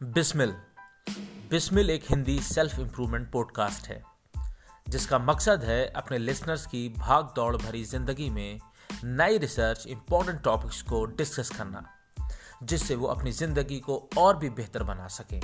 बिस्मिल। बिस्मिल एक Hindi self improvement podcast है, जिसका मकसद है अपने लिसनर्स की भाग दौड़ भरी ज़िंदगी में नई रिसर्च इम्पोर्टेंट टॉपिक्स को डिस्कस करना, जिससे वो अपनी ज़िंदगी को और भी बेहतर बना सकें।